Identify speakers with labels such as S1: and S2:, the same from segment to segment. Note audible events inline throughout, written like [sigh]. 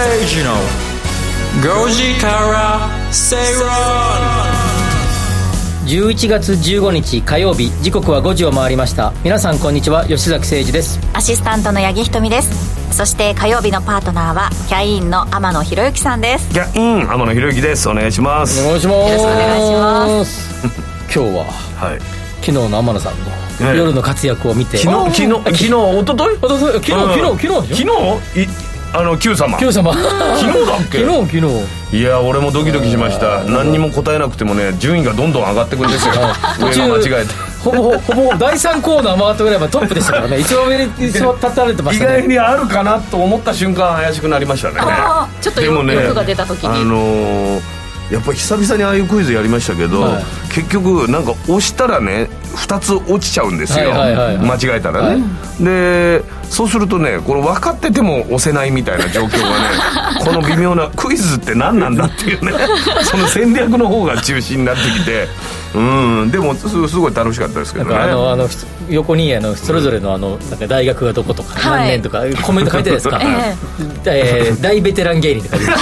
S1: 崎誠二の5時から正論
S2: 11月15日火曜日時刻は5時を回りました。皆さんこんにちは。吉崎誠二です。
S3: アシスタントの八木ひとみです。そして火曜日のパートナーはキャインの天野博之さんです。
S4: キャイン天野博之です。お願いします。
S2: お願いします。
S3: よろしくお願いします。[laughs]
S2: 今日は
S4: はい。
S2: 昨日の天野さんの
S4: ええ。
S2: 夜の活躍を見て。
S4: 昨日昨日昨日一昨日？
S2: おととい昨日
S4: うん。
S2: 昨日昨日でしょ？
S4: 昨日いあの Q 様。
S2: Q 様。
S4: 昨日だっけ？
S2: 昨日昨日。
S4: いや俺もドキドキしました。何にも答えなくてもね順位がどんどん上がってくんですよ。上が間違えて。
S2: ほぼほぼほぼ第3コーナー回ったぐらいまでトップでしたからね。[laughs] 一番上に座立たれてま
S4: 意
S2: したね。
S4: 外にあるかなと思った瞬間怪しくなりましたね。
S3: ちょっと
S4: ね
S3: 欲が出た時に。
S4: あのーやっぱり久々にああいうクイズやりましたけど、
S2: はい。
S4: 結局なんか押したらね2つ落ちちゃうんですよ、
S2: はいはいはいはい。
S4: 間違えたらね、でそうするとねこれ分かってても押せないみたいな状況がね [laughs] この微妙なクイズって何なんだっていうね [laughs] その戦略の方が中心になってきてうんでもすすごい楽しかったですけどね。
S2: あのあの横にあのそれぞれのあのなんか大学がどことか
S3: はい。
S2: 何年とかコメント書いてるんですか、[laughs]
S3: え
S2: え。ー大ベテラン芸人って書いてる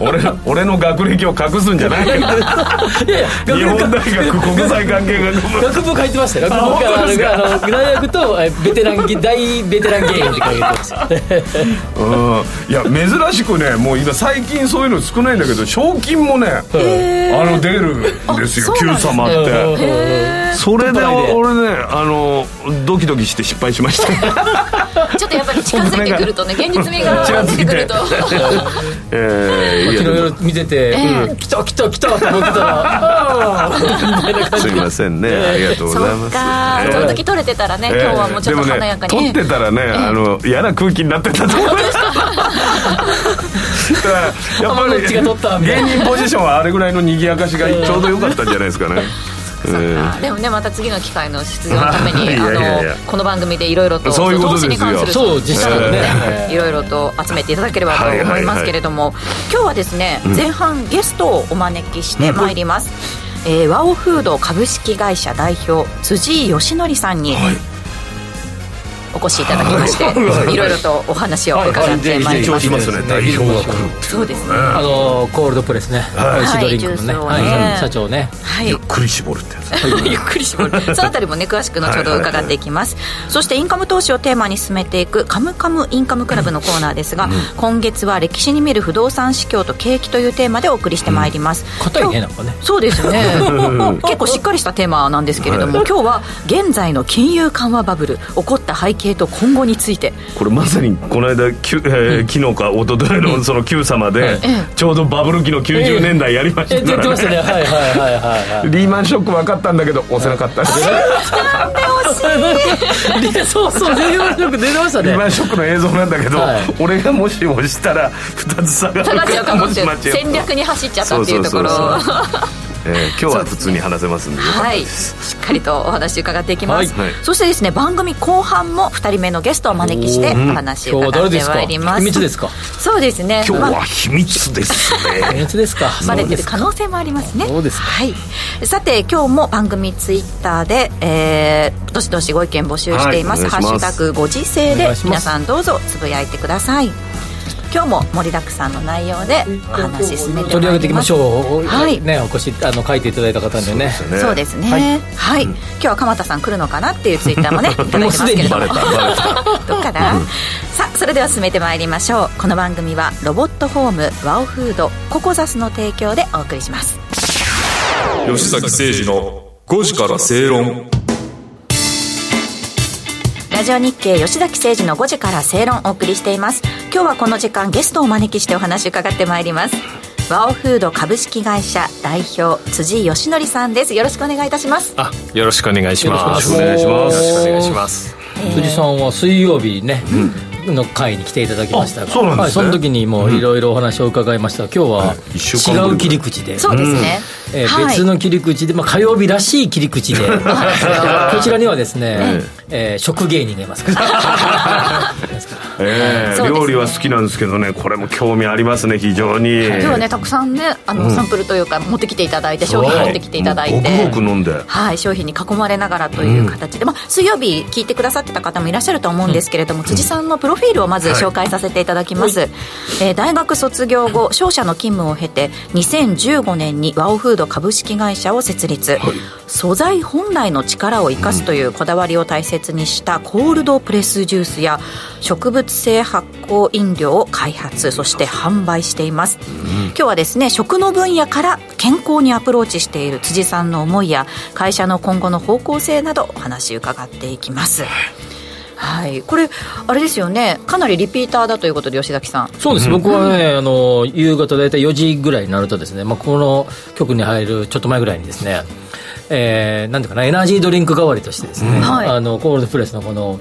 S4: 俺の俺の学歴を隠すんじゃないよ。
S2: いやいや
S4: 日本大学国際関係学部。
S2: 学部書いてましたよ。学部
S4: か？
S2: あの大学とえベテラン芸大ベテラン芸人って書いてました。
S4: うん。いや珍しくねもう今最近そういうの少ないんだけど賞金もね、あの出るんですよ。
S3: あ
S4: Q 様ってそれで俺ねあのドキドキして失敗しました。[laughs]
S3: ちょっとやっぱり近づいてくるとね [laughs] 現実味が出てくると。[laughs]
S4: えーいや
S2: 昨日夜見てて、うん。来た来た来たと思ってたら
S4: すいませんね。ありがとうご
S3: そ
S4: ざいます。
S3: っか
S4: えー。
S3: その時取れてたらね
S4: えー。
S3: 今日はもうちょっと華やかに。
S4: でもね撮ってたらね、あの嫌な空気になってたと思いますだからやっぱ
S2: どっちが撮ったみたいな。
S4: 芸人ポジションはあれぐらいの賑やかしがちょうど良かったんじゃないですかね。えー
S3: でもねまた次の機会の出場のために [laughs] あのこの番組でいろいろと
S4: そういうこと
S3: に関する
S2: そう実際はね。[laughs]
S3: いろいろと集めていただければと思いますけれども、今日はですね、前半ゲストをお招きしてまいります、えーワオフード株式会社代表辻井義則さんにお越しいただきまして、[laughs]
S4: はい。
S3: いろいろとお話を伺ってまいりま
S4: しますね代表が来る
S3: そうですね。
S2: あのコールドプレスね、
S4: はい。
S2: シドリンクのね,、社長ね。
S3: はい。
S4: ゆっくり絞るってやつ。[laughs]
S3: ゆっくり絞る。そのあたりもね詳しく後ほど伺っていきます、そしてインカム投資をテーマに進めていく「カムカムインカムクラブ」のコーナーですが、今月は歴史に見る不動産市況と景気というテーマでお送りしてまいります、
S2: 硬いねなんかね。
S3: そうですね。結構しっかりしたテーマなんですけれども、今日は現在の金融緩和バブル起こった背景と今後について。
S4: これまさにこの間、きゅえー昨日か一昨日のその Q 様で、ちょうどバブル期の90年代やりました。
S2: え言ってましたねはいはいはいはいはい
S4: リーマンショック分かったんだけど押せなかった。です
S2: でそうそう全然よく出てましたね。
S4: リーマンショックの映像なんだけど、
S2: はい。
S4: 俺がもし押したら2つ下がる
S3: かもしれない。戦略に走っちゃったっていうところ。
S4: そうそうそうえー今日は普通に話せますんでよかった
S3: はい、しっかりとお話伺っていきます、
S4: はい。はい
S3: そしてですね番組後半も2人目のゲストをお招きしてお話伺って
S2: 誰ですか
S3: まいります。
S2: 秘密ですか？
S3: そうですね。
S4: 今日
S3: まあ
S4: は秘密です
S2: 秘
S4: ね
S2: 密ですか？
S3: バレてる可能性もありますね。
S2: そうですか。
S3: はい、さて今日も番組ツイッターで、えー、どしどしご意見募集しています,、
S4: はい。
S3: ハッシュタグご時世で皆さんどうぞつぶやいてください今日も盛りだくさんの内容でお話進めて
S2: 取り上げていきましょう。
S3: はい。
S2: ねお越しあの書いていただいた方でね
S4: ね。
S3: そうですね。はい、今日は鎌田さん来るのかなっていうツイッターもね [laughs] いただいてますけれども。
S4: バレた。[laughs] バレた。
S3: どっかな、さあそれでは進めてまいりましょう。この番組はロボットホームワオフードココザスの提供でお送りします。
S5: 吉崎誠二の5時から正論
S3: ラジオ日経吉崎誠二の5時から正論をお送りしています。今日はこの時間ゲストをお招きしてお話を伺ってまいります。ワオフード株式会社代表辻義則さんです。よろしくお願いいたします。
S5: あよろしくお願いします。
S4: よろしくお願いします。
S5: よろしくお願いします。
S2: 辻さんは水曜日ね、の会に来ていただきましたが
S4: そうなんですね。
S2: はい、その時にもいろいろお話を伺いました。が今日は違う切り口で、
S3: そうですね、
S2: えー
S3: はい。
S2: 別の切り口で、まあ、火曜日らしい切り口で。[laughs] こちらにはですね、えー食芸人がいますから [laughs]
S4: ええ
S3: そうですね。
S4: 料理は好きなんですけどねこれも興味ありますね非常に。
S3: 今日はねたくさんねあの、サンプルというか持ってきていただいて商品持ってきていただいて、
S4: ごくごく飲んで。
S3: はい、商品に囲まれながらという形で、まあ、水曜日聞いてくださってた方もいらっしゃると思うんですけれども、辻さんのプロフィールをまず紹介させていただきます、えー大学卒業後商社の勤務を経て2015年にワオフード株式会社を設立、素材本来の力を生かすというこだわりを大切にしたコールドプレスジュースや植物性発酵飲料を開発そして販売しています、今日はですね食の分野から健康にアプローチしている辻さんの思いや会社の今後の方向性などお話伺っていきます。はい、これあれですよね。かなりリピーターだということで吉崎さん。
S2: そうです、僕はねあの夕方大体4時ぐらいになるとですね、まあ、この局に入るちょっと前ぐらいにですねえーなんていうかなエナジードリンク代わりとしてですね、
S3: はい。
S2: あのコールドプレスのこの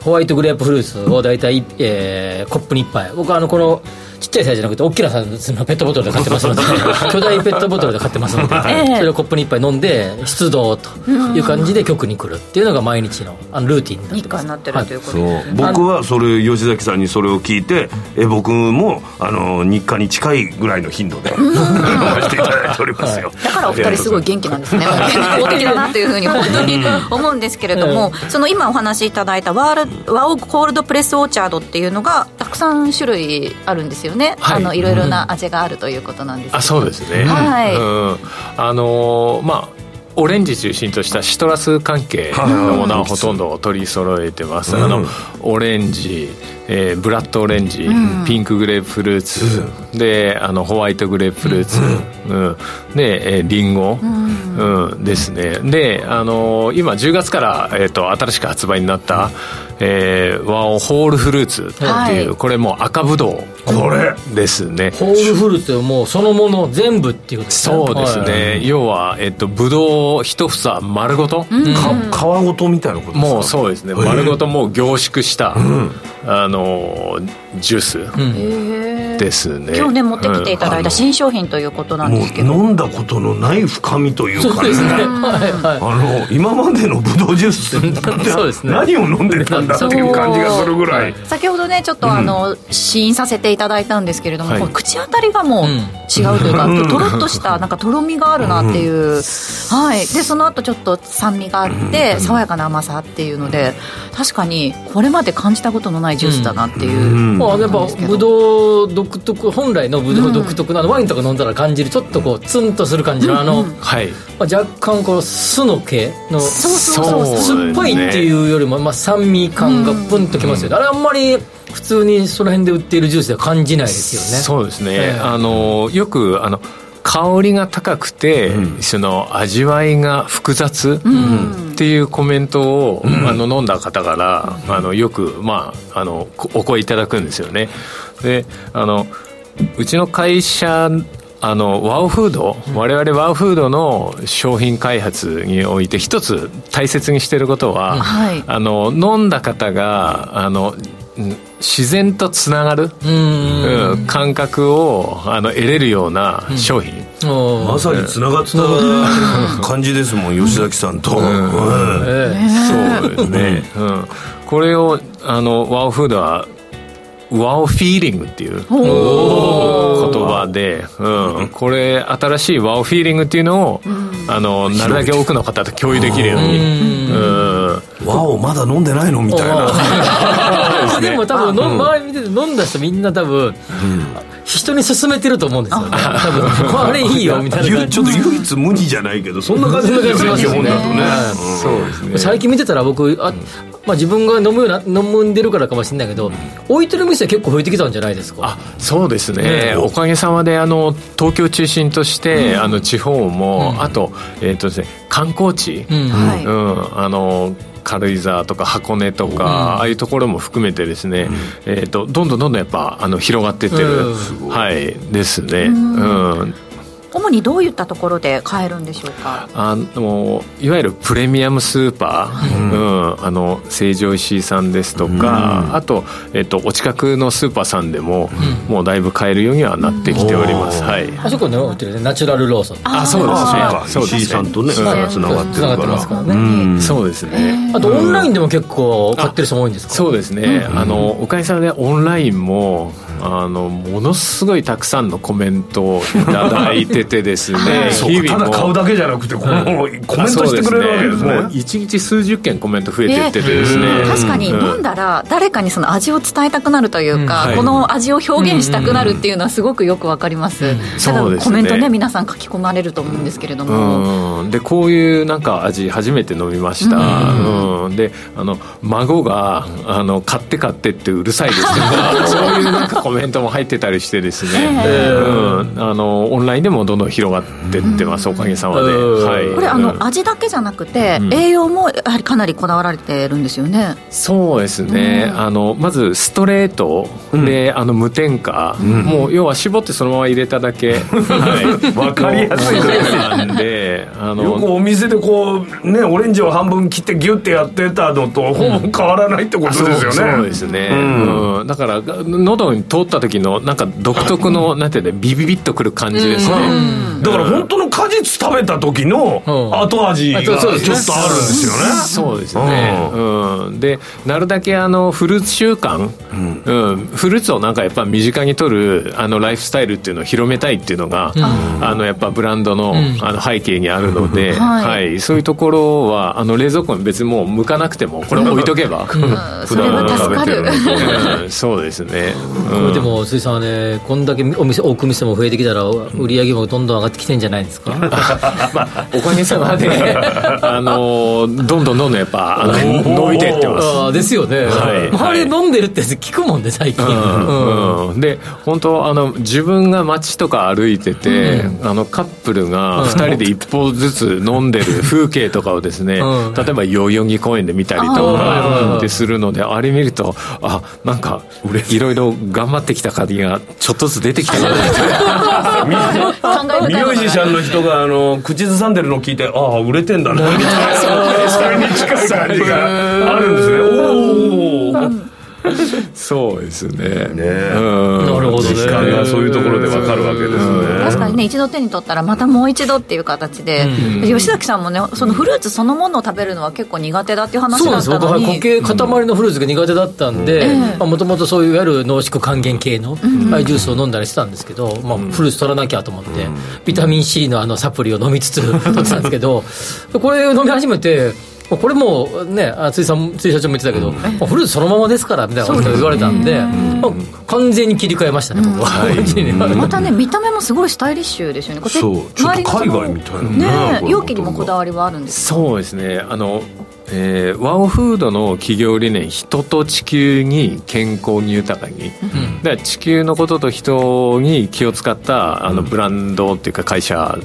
S2: ホワイトグレープフルーツを大体、えーコップに1杯。僕はあのこのちっちゃいサイズじゃなくて大きなサイズのペットボトルで買ってますので [laughs] 巨大ペットボトルで買ってますので、
S3: ええ。
S2: それをコップに1杯飲んで出動という感じで局に来るっていうのが毎日のあのルーティンになっ
S3: 日
S2: てます。
S3: 課になってるということ
S4: そ
S3: で、
S4: う僕はそれ吉崎さんにそれを聞いてえ僕もあの日課に近いぐらいの頻度で飲ませていただいておりますよ。
S3: だからお二人すごい元気なんですね。健康的だなというふうに本当に思うんですけれども、その今お話しいただいたワールワオコールドプレスオーチャードっていうのがたくさん種類あるんですよね、
S6: はい。
S3: あのいろいろな味があるということなんですけど。
S6: あそうですね、
S3: はい。
S6: うん、あのーまあオレンジ中心としたシトラス関係のものはほとんど取り揃えてます、あのオレンジ、えーブラッドオレンジ、ピンクグレープフルーツ、であのホワイトグレープフルーツ、うん。で、えーリンゴ、うん。ですね。で、あのー今10月から、えー、と新しく発売になった、えーワオホールフルーツっていう、
S3: はい。
S6: これもう赤ぶどう
S4: これ。
S6: ですね。
S2: ホールフルーツはもうそのもの全部っていうことですね。
S6: そうですね、
S2: はい。
S6: 要は、えっと、ブドウ一房丸ごと、
S4: か皮ごとみたいなことですか？
S6: もうそうですね。丸ごともう凝縮した、あのジュースですね、
S3: 今日ね持ってきていただいた新商品ということなん
S4: も
S3: ですけど、
S4: う飲んだことのない深みというかね。
S2: そうですね。
S4: あの今までのブドウジュースって [laughs]
S2: ね。
S4: 何を飲んでたんだっていう感じがするぐらい。
S3: 先ほどねちょっとあの、試飲させていただいたんですけれども、
S6: はい。
S3: 口当たりがもう
S2: うん。
S3: 違うというか、とろっとした [laughs] なんかとろみがあるなっていう、はい、でその後ちょっと酸味があって、爽やかな甘さっていうので確かにこれまで感じたことのないジュースだなっていう、
S2: まあ、やっぱブドウ独特本来のブドウ独特のあのワインとか飲んだら感じるちょっとこうツンとする感じのあの、
S6: はい。
S2: まあ、若干こう酢の毛の
S3: そうそうそうそう。
S2: 酸っぱいっていうよりも、まあ、酸味感がプンときますよね、あれあんまり普通にその辺で売っているジュースでは感じないですよね。
S6: そうですね、
S2: ええ。
S6: あのよくあの香りが高くて、その味わいが複雑っていうコメントを、あの飲んだ方からあのよく、まあ、あのこお声いただくんですよね。であのうちの会社あのワオフード、我々ワオフードの商品開発において一つ大切にしていることは、
S3: はい。
S6: あの飲んだ方があのん自然とつながる、
S2: うん。
S6: うん感覚をあの得れるような商品、
S2: おー
S4: まさにつながった感じですもん吉崎さんと、
S6: そうですね、うん、これをあのワオフードはワオフィーリングっていう言葉で、うん、これ新しいワオフィーリングっていうのを、あのなるだけ多くの方と共有できるように、うん。
S4: わおまだ飲んでないのみたいな。
S2: ー。でも多分周り見てて飲んだ人みんな多分、人に勧めてると思うんですよ。ね [laughs] 多分。これいいよみたいな
S4: ゆ
S2: 感じ。
S4: ちょっと唯一無二じゃないけどそんな感じですよね基本だとね。[laughs]
S6: そうですね。
S2: 最近見てたら僕あ、まあ、自分が飲むような飲むんでるからかもしれないけど置いてる店結構増えてきたんじゃないですか。
S6: あそうですね、おかげさまであの東京中心として、あの地方も、あと,、えーとですね、観光地、
S2: うん。
S3: はい。
S6: うん、あの軽井沢とか箱根とか、ああいうところも含めてですね、えー、とどんどんどんどんやっぱあの広がってってる、
S2: うん。
S6: はい。ですね、うん
S3: 主にどういったところで買えるんでしょうか？
S6: あのいわゆるプレミアムスーパー、うん。あの成城石井さんですとか、あと、えっと、お近くのスーパーさんでも、もうだいぶ買えるようにはなってきております、はい。
S2: あそこね売ってるねナチュラルローソン。
S6: あそうですね。
S4: 石井さんとねつながって
S2: ますからね
S6: そうですね。
S2: あとオンラインでも結構買ってる人も多いんですか？
S6: そうですね、あのおかげさまでオンラインもあのものすごいたくさんのコメントをいただいててですね
S4: そうかただ買うだけじゃなくてこのコメントしてくれるわけですね。
S6: もう一日数十件コメント増えてっててですね、
S3: 確かに飲んだら誰かにその味を伝えたくなるというか、
S6: はい。
S3: この味を表現したくなるっていうのはすごくよくわかります、だから
S6: そうですね。
S3: コメントね皆さん書き込まれると思うんですけれども、
S6: うん、でこういうなんか味初めて飲みました、うん。であの孫があの買って買ってってうるさいですとか [laughs] そういうなんかコメントも入ってたりしてですね、うん、あのオンラインでもどんどん広がってってます、おかげさまで、
S2: うん。
S6: はい、
S3: これあの
S6: うん。
S3: 味だけじゃなくて、
S6: ん。
S3: 栄養もやはりかなりこだわられてるんですよね。
S6: そうですね、あのまずストレートで、あの無添加、もう要は絞ってそのまま入れただけ、はい、
S4: わかりやすい
S6: ものなんであの
S4: よくお店でこうねオレンジを半分切ってギュッてやってたのとほぼ変わらないってことですよね、
S6: そうそうですね、うん。だから喉に通った時のなんか独特のなんていうのビビビッとくる感じですね、
S4: だから本当の果実食べた時の
S2: うん。
S4: 後味がちょっとあるんですよね。
S6: そうですね、うん。でなるだけあのフルーツ習慣、うん。フルーツをなんかやっぱ身近に取るあのライフスタイルっていうのを広めたいっていうのが、あのやっぱブランドの,、あの背景にあるので、
S3: はい。
S6: はい、そういうところはあの冷蔵庫に別にもう剥かなくてもこれ置いとけば、[laughs]
S3: それは助かる。
S6: うん。そうですね、
S2: これでも水さんはねこんだけお店置く店も増えてきたら売り上げもどんどん上がってきてんじゃないですか？[laughs]
S6: おかげさまで、[laughs] あのどんどんどんどんやっぱあの伸びていってます。
S2: ああですよね、
S6: はい。
S2: 周り飲んでるって聞くもんね最近、うん
S6: うん。で本当あの自分が街とか歩いてて、あのカップルが2人で一歩ずつ飲んでる風景とかをですね、
S2: うん。
S6: 例えば代々木公園で見たりとかでするのであれ見るとあなんかいろいろ頑張まってきた感じがちょっとずつ出てきた
S3: かな。
S4: ミュージシャンの人があの口ずさんでるのを聞いてああ売れてんだなみたいなそれに近い感じがあるんですね
S6: そうですね。
S4: ね。
S6: うん。
S2: なるほどね。
S4: 実感がそういうところでわかるわけですね。
S3: 確かにね一度手に取ったらまたもう一度っていう形で、吉崎さんもねそのフルーツそのものを食べるのは結構苦手だっていう話だったのに。
S2: 僕は固形塊のフルーツが苦手だったんでもともとそういういわゆる濃縮還元系のああいうジュースを飲んだりしてたんですけど、まあ、フルーツ取らなきゃと思って、ビタミン C のあのサプリを飲みつつ取ってたんですけど [laughs] これを飲み始めてこれもうね、あ辻さん、辻社長も言ってたけど、まあフルーツそのままですからみたいなことを言われたんで、まあ完全に切り替えましたね、僕は。[laughs]
S3: またね見た目もすごいスタイリッシュですよね。これ
S4: そうちょっと海外みたいなね
S3: ね容器にもこだわりはあるんですか？
S6: そうですね。あのえーワオフードの企業理念人と地球に健康に豊かに、だから地球のことと人に気を使ったあのブランドっていうか会社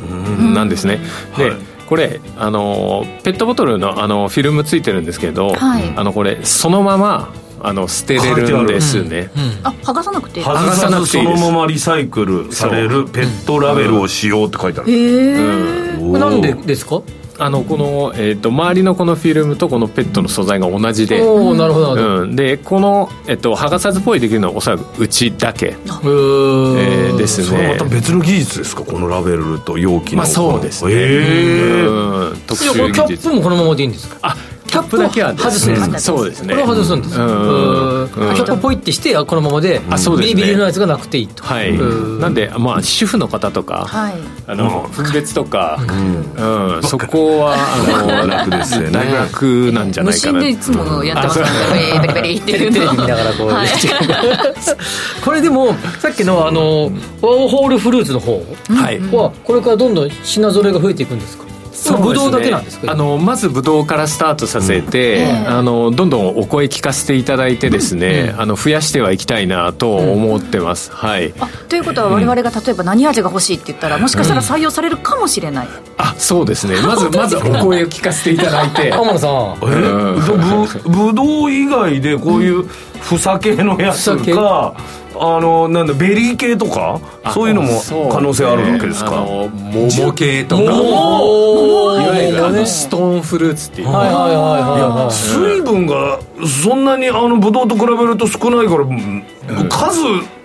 S6: なんですね、で、
S4: はい
S6: これあのペットボトルのあのフィルムついてるんですけど、
S3: はい。
S6: あのこれそのままあの捨てれるんですね、
S3: あ剥がさなくて。いい
S4: 外
S6: 剥がさなくていいです。
S4: のままリサイクルされるペットラベルを使用って書いてある
S3: へえ
S2: これなんでですか？
S6: あのこの、えー、と周りのこのフィルムとこのペットの素材が同じで、
S2: おおなるほどなるほど。
S6: うん、でこの、えっと、剥がさずっぽいできるのはおそらくうちだけ、えーです
S4: それ
S6: ね
S4: また別の技術ですかこのラベルと容器の。
S6: まあそうですね。
S4: へえ
S6: うん、特
S2: いやこ
S6: 殊
S2: れキャッ
S6: 技術
S2: プもこのままでいいんですか？
S6: あキャップだけは
S2: 外すんです
S6: うん。そうですね。
S2: これを外すんですよ
S6: うん。
S2: うん
S6: うん
S2: キャップをポイってしてあこのままで
S6: あそうですね。
S2: ビリビリのやつがなくていいと。
S6: はい。
S2: うん。
S6: なんでまあ主婦の方とか、
S3: はい。
S6: あの分別とか、うん。そこはあの [laughs]
S4: 楽ですよね。
S6: 楽なんじゃ
S3: 無
S6: ないかな。
S3: 心でいつもやってますからね。ベリベリっていうの
S2: テレビ見ながらこう、
S3: はい。[laughs]
S2: これでもさっきのあのワオホールフルーツの方
S6: はい。
S2: はこれからどんどん品揃えが増えていくんですか？
S6: そうですね。
S2: ブドウだけなんですか？
S6: あのまずブドウからスタートさせて、あのどんどんお声聞かせていただいてですね、あの増やしてはいきたいなと思ってます、はい。
S3: あということは我々が例えば何味が欲しいって言ったらもしかしたら採用されるかもしれない、
S6: あそうですね。まずまずお声を聞かせていただいて。[laughs]
S2: 天野さん。
S4: えぶぶどう以外でこういうふさ系のやつかあのなんだベリー系とか？そういうのも可能性あるわけですか、
S6: ね、桃系とか。いわゆるあのストーンフルーツっていう。はいはいはい
S4: はい、水分がそんなにあのブドウと比べると少ないから、数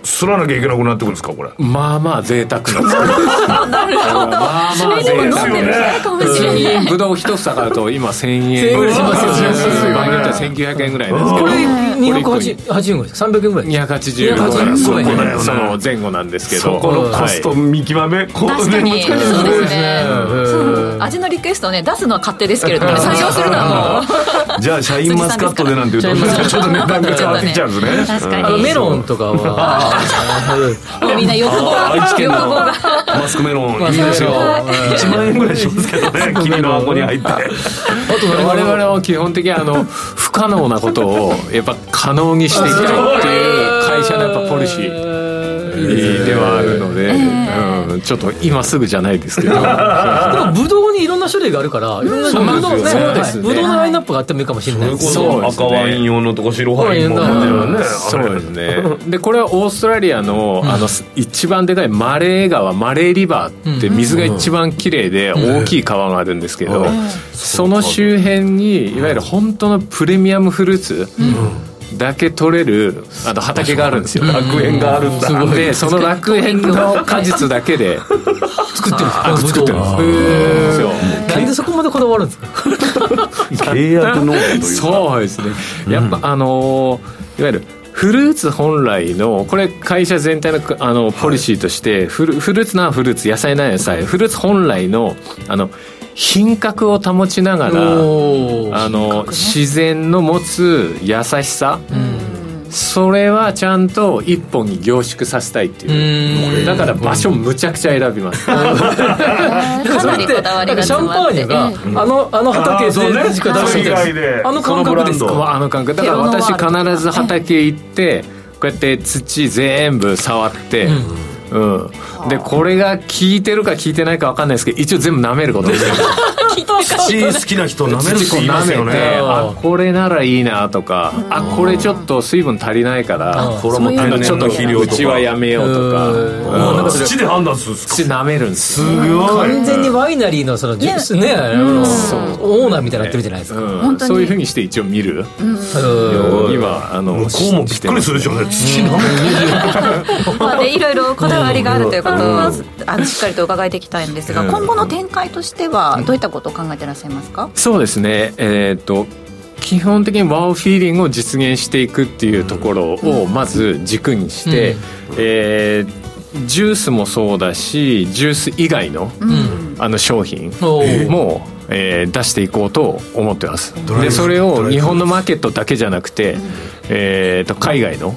S4: すらなきゃいけなくなってくるんですかこれ？
S6: まあまあ贅沢な。まあまあ贅沢。ねぶどう一房買うと今1000円ぐらいしますよね場合によっては1900円ぐらいです。けどこれ
S2: 280円ぐらい300円ぐらい
S6: 280円ぐらいそこねその前後なんですけど。
S4: このコスト見極め
S3: 確かにそうですね。味のリクエストをね出すのは勝手ですけれども採用するのは
S4: もう。[laughs] じゃあシャインマスカットでなんていうと [laughs] ちょっと値段が変わってきちゃうんですね。確
S2: かに。メロンとかは [laughs]
S3: もうみんな欲望が
S4: 愛知県のマスクメロンいいですよ。1万円ぐらいしますけどね君の箱に入って。あ
S6: と我々は基本的にあの不可能なことをやっぱ可能にしていきたいっていう会社のやっぱポリシーではあるので、うん、ちょっと今すぐじゃないですけど。[laughs] でも
S2: ブドウにいろんな種類があるからいろんなブドウね。ブドウのラインナップがあってもいいかもしれない
S4: そう赤ワイン用のとこ白ワインも。ね。
S6: そうですね。でこれはオーストラリアのあの一番でかいマレー川マレーリバーって水が一番きれいで大きい川があるんですけどその周辺にいわゆる本当のプレミアムフルーツだけ取れるあの畑があるんですよ。
S4: 楽園があるんだ。
S6: で [laughs] その楽園の果実だけで。[laughs]
S2: 作ってる
S6: 作ってるん
S2: です。よ。なんでそこまでこだわるんですか？
S4: 契約農家という
S6: そうですね。やっぱ、あのいわゆるフルーツ本来のこれ会社全体のあのポリシーとして、フルフルーツなフルーツ野菜な野菜。フルーツ本来のあの品格を保ちながらあの、ね、自然の持つ優しさ、それはちゃんと一本に凝縮させたいっていう。だから場所むちゃくちゃ選びます。[laughs] か
S3: なりこだわりが
S2: シャンパーニュが、あのあの畑でしか出してあの感覚ですか？
S6: あの感覚。だから私必ず畑行ってこうやって土全部触って、うん。うん、でこれが効いてるか効いてないか分かんないですけど一応全部舐めることですよ
S4: 土好きな人舐めるって言いますよね。
S6: あこれならいいなとかあこれちょっと水分足りないから
S4: これも天然の肥料
S6: とか。うちはやめようとか。
S4: 土で判断するんですか？
S6: 土舐めるんです
S4: すご
S2: い。完全にワイナリーのそのジュースね。オーナーみたいになってるじゃないですか。
S6: そういうふうに。して一応見る今あの
S4: 向こうもびっくりするでしょうね土舐
S3: めるいろいろこだわりがあるということをあのしっかりと伺いていきたいんですが今後の展開としてはどういったことを考えてらっしゃいますか？
S6: そうですね。えっ、と基本的にワオフィーリングを実現していくっていうところをまず軸にして、うん、えー、ジュースもそうだしジュース以外の,、あの商品も、えー、出していこうと思ってます。でそれを日本のマーケットだけじゃなくて、えー、と海外の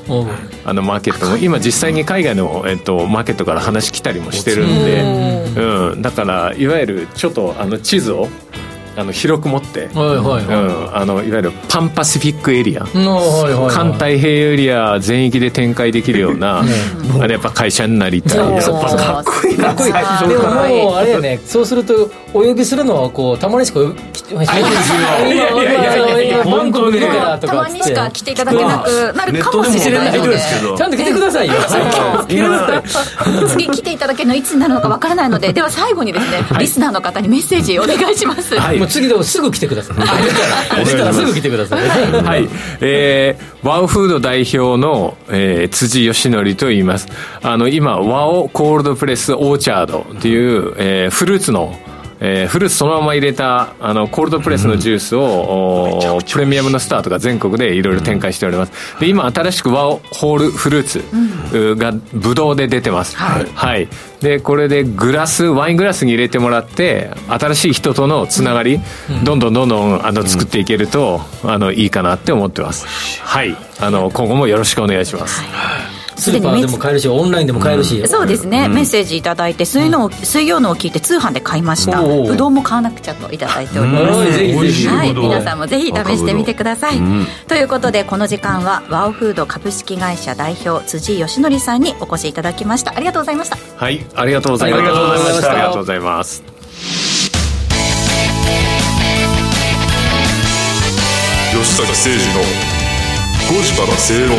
S6: あのマーケットも今実際に海外の、えー、とマーケットから話来たりもしてるんで、うん、だからいわゆるちょっとあの地図をあの広く持って、はいはいはい。うん、あのいわゆるパンパシフィックエリア、はいはい、環太平洋エリア全域で展開できるような、[laughs] あれやっぱ会社になりたい。
S2: やっぱかっこいいかっこいいでももう。あれよねそうするとお呼びするのはこうたまにしか来てない
S3: です本当にたまにしか来ていただけなくなるかもしれないので
S2: ちゃんと来てくださいよ
S3: 次来ていただけるのいつになるのかわからないのででは最後にですねリスナーの方にメッセージお願いします
S2: もう次でもすぐ来てください。[laughs] 出たら、出たらすぐ来てください。[laughs]
S6: はい。えー、ワオフード代表の、えー、辻義則と言います。あの、今、ワオコールドプレスオーチャードっていう、えー、フルーツの、えー、フルーツそのまま入れたあのコールドプレスのジュースを、うん、プレミアムのストアとか全国でいろいろ展開しております。で今新しくワオホールフルーツがブドウで出てます、はい、はい、でこれでグラスワイングラスに入れてもらって新しい人とのつながり、うん、どんどんどんどんあの作っていけると、あのいいかなって思ってます。はい。あの今後もよろしくお願いします、はい
S2: スーパーでも買えるしオンラインでも買えるし、
S3: うん、そうですね、うん、メッセージ頂いて水の、水曜のを聞いて通販で買いました。ぶどうも買わなくちゃと頂いております、ぜひぜひ、はい、皆さんもぜひ試してみてください、ということでこの時間はワオフード株式会社代表辻義則さんにお越しいただきました。ありがとうございました。
S6: はい。ありがとうございました。ありがとうございます。
S5: 吉坂誠二の5時から正論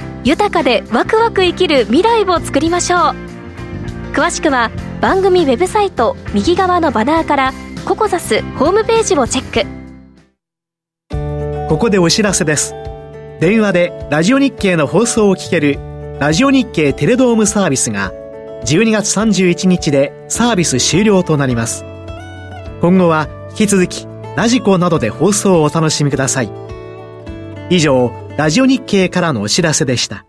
S7: 豊かでワクワク生きる未来を作りましょう。詳しくは番組ウェブサイト右側のバナーからココザスホームページをチェック。
S8: ここでお知らせです。電話でラジオ日経の放送を聞けるラジオ日経テレドームサービスが12月31日でサービス終了となります。今後は引き続きラジコなどで放送をお楽しみください。以上ラジオ日経からのお知らせでした。